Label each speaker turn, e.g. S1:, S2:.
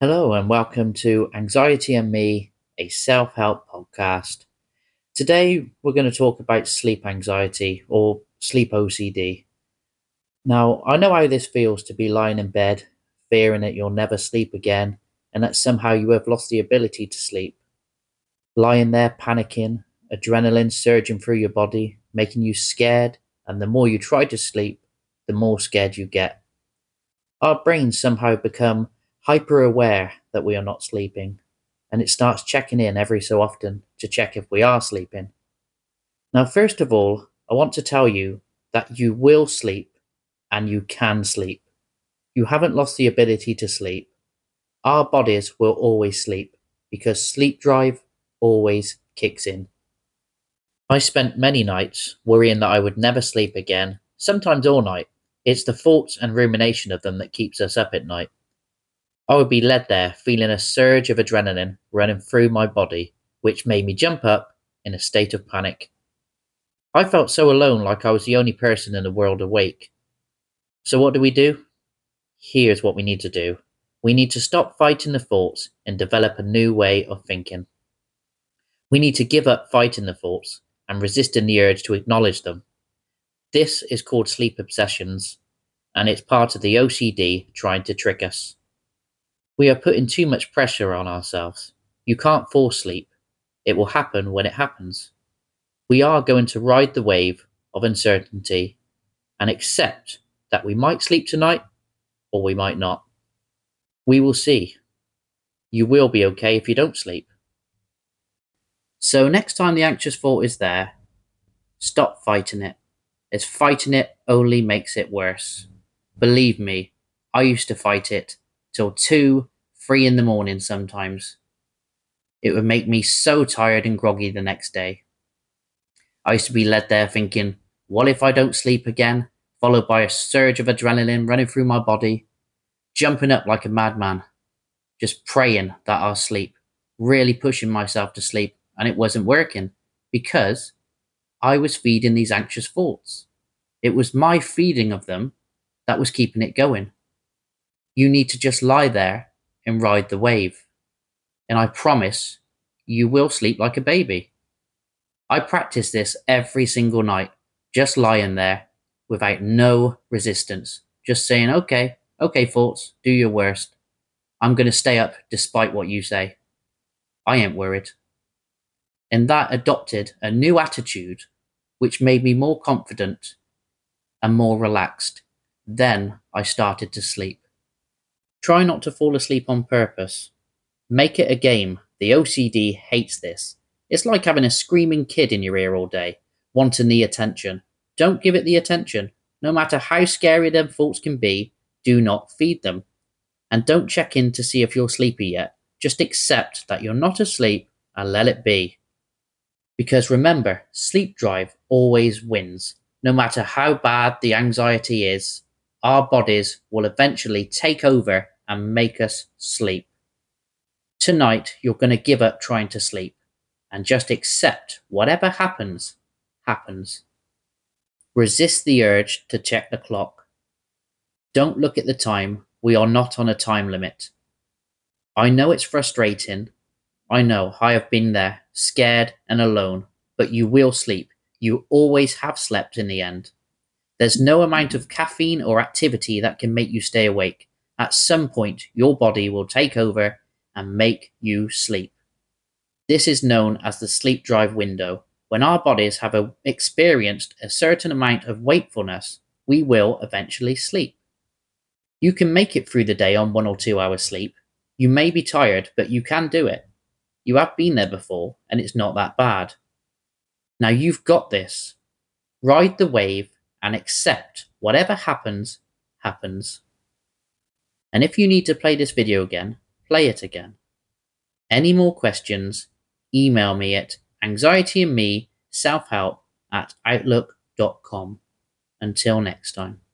S1: Hello, and welcome to Anxiety and Me, a self help podcast. Today, we're going to talk about sleep anxiety or sleep OCD. Now, I know how this feels to be lying in bed, fearing that you'll never sleep again, and that somehow you have lost the ability to sleep. Lying there panicking, adrenaline surging through your body, making you scared, and the more you try to sleep, the more scared you get. Our brains somehow become hyper aware that we are not sleeping, and it starts checking in every so often to check if we are sleeping. Now, first of all, I want to tell you that you will sleep and you can sleep. You haven't lost the ability to sleep. Our bodies will always sleep because sleep drive always kicks in. I spent many nights worrying that I would never sleep again, sometimes all night. It's the thoughts and rumination of them that keeps us up at night. I would be led there feeling a surge of adrenaline running through my body, which made me jump up in a state of panic. I felt so alone, like I was the only person in the world awake. So, what do we do? Here's what we need to do we need to stop fighting the thoughts and develop a new way of thinking. We need to give up fighting the thoughts and resisting the urge to acknowledge them. This is called sleep obsessions, and it's part of the OCD trying to trick us. We are putting too much pressure on ourselves. You can't force sleep. It will happen when it happens. We are going to ride the wave of uncertainty and accept that we might sleep tonight or we might not. We will see. You will be okay if you don't sleep. So, next time the anxious thought is there, stop fighting it, as fighting it only makes it worse. Believe me, I used to fight it till two, three in the morning sometimes. It would make me so tired and groggy the next day. I used to be led there thinking, what if I don't sleep again? Followed by a surge of adrenaline running through my body, jumping up like a madman, just praying that I'll sleep, really pushing myself to sleep, and it wasn't working because I was feeding these anxious thoughts. It was my feeding of them that was keeping it going. You need to just lie there and ride the wave. And I promise you will sleep like a baby. I practice this every single night, just lying there without no resistance, just saying, okay, okay, thoughts, do your worst. I'm going to stay up despite what you say. I ain't worried. And that adopted a new attitude, which made me more confident and more relaxed. Then I started to sleep. Try not to fall asleep on purpose. Make it a game. The OCD hates this. It's like having a screaming kid in your ear all day, wanting the attention. Don't give it the attention. No matter how scary them thoughts can be, do not feed them. And don't check in to see if you're sleepy yet. Just accept that you're not asleep and let it be. Because remember, sleep drive always wins. No matter how bad the anxiety is, our bodies will eventually take over and make us sleep. Tonight, you're going to give up trying to sleep and just accept whatever happens, happens. Resist the urge to check the clock. Don't look at the time. We are not on a time limit. I know it's frustrating. I know I have been there, scared and alone, but you will sleep. You always have slept in the end. There's no amount of caffeine or activity that can make you stay awake. At some point, your body will take over and make you sleep. This is known as the sleep drive window. When our bodies have a, experienced a certain amount of wakefulness, we will eventually sleep. You can make it through the day on one or two hours sleep. You may be tired, but you can do it. You have been there before, and it's not that bad. Now you've got this. Ride the wave and accept whatever happens, happens. And if you need to play this video again, play it again. Any more questions, email me at anxietyandme self-help at outlook.com. Until next time.